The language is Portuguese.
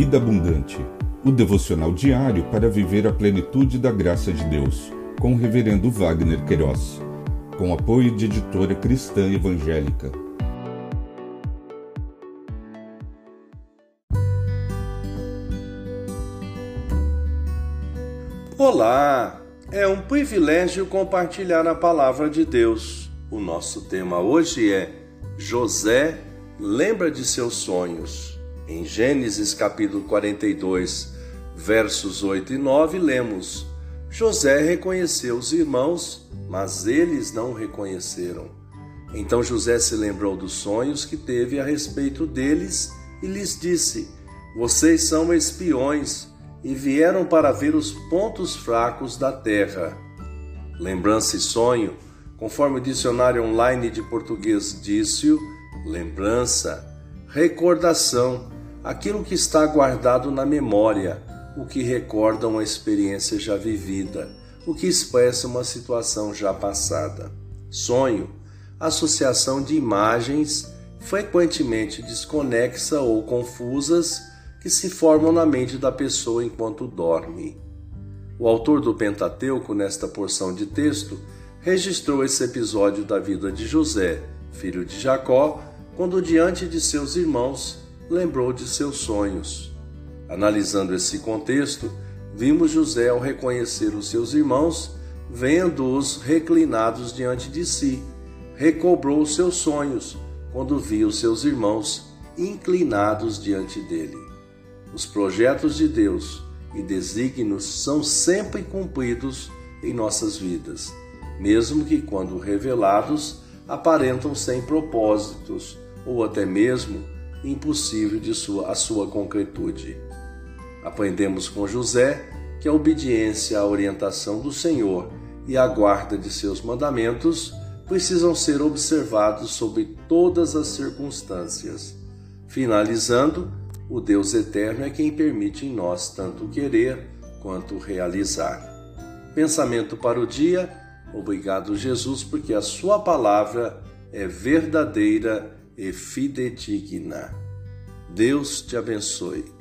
Vida Abundante, o devocional diário para viver a plenitude da graça de Deus, com o Reverendo Wagner Queiroz, com apoio de editora cristã evangélica. Olá! É um privilégio compartilhar a palavra de Deus. O nosso tema hoje é José lembra de seus sonhos. Em Gênesis capítulo 42, versos 8 e 9, lemos: José reconheceu os irmãos, mas eles não o reconheceram. Então José se lembrou dos sonhos que teve a respeito deles e lhes disse: Vocês são espiões e vieram para ver os pontos fracos da terra. Lembrança e sonho, conforme o dicionário online de português disse, lembrança, recordação, aquilo que está guardado na memória, o que recorda uma experiência já vivida, o que expressa uma situação já passada. Sonho, associação de imagens frequentemente desconexa ou confusas que se formam na mente da pessoa enquanto dorme. O autor do Pentateuco, nesta porção de texto, registrou esse episódio da vida de José, filho de Jacó, quando diante de seus irmãos lembrou de seus sonhos. Analisando esse contexto, vimos José ao reconhecer os seus irmãos, vendo-os reclinados diante de si, recobrou os seus sonhos quando viu seus irmãos inclinados diante dele. Os projetos de Deus e desígnios são sempre cumpridos em nossas vidas, mesmo que quando revelados aparentam sem propósitos ou até mesmo impossível de sua, a sua concretude. Aprendemos com José que a obediência à orientação do Senhor e a guarda de seus mandamentos precisam ser observados sob todas as circunstâncias. Finalizando, o Deus eterno é quem permite em nós tanto querer quanto realizar. Pensamento para o dia. Obrigado, Jesus, porque a Sua palavra é verdadeira e fidedigna. Deus te abençoe.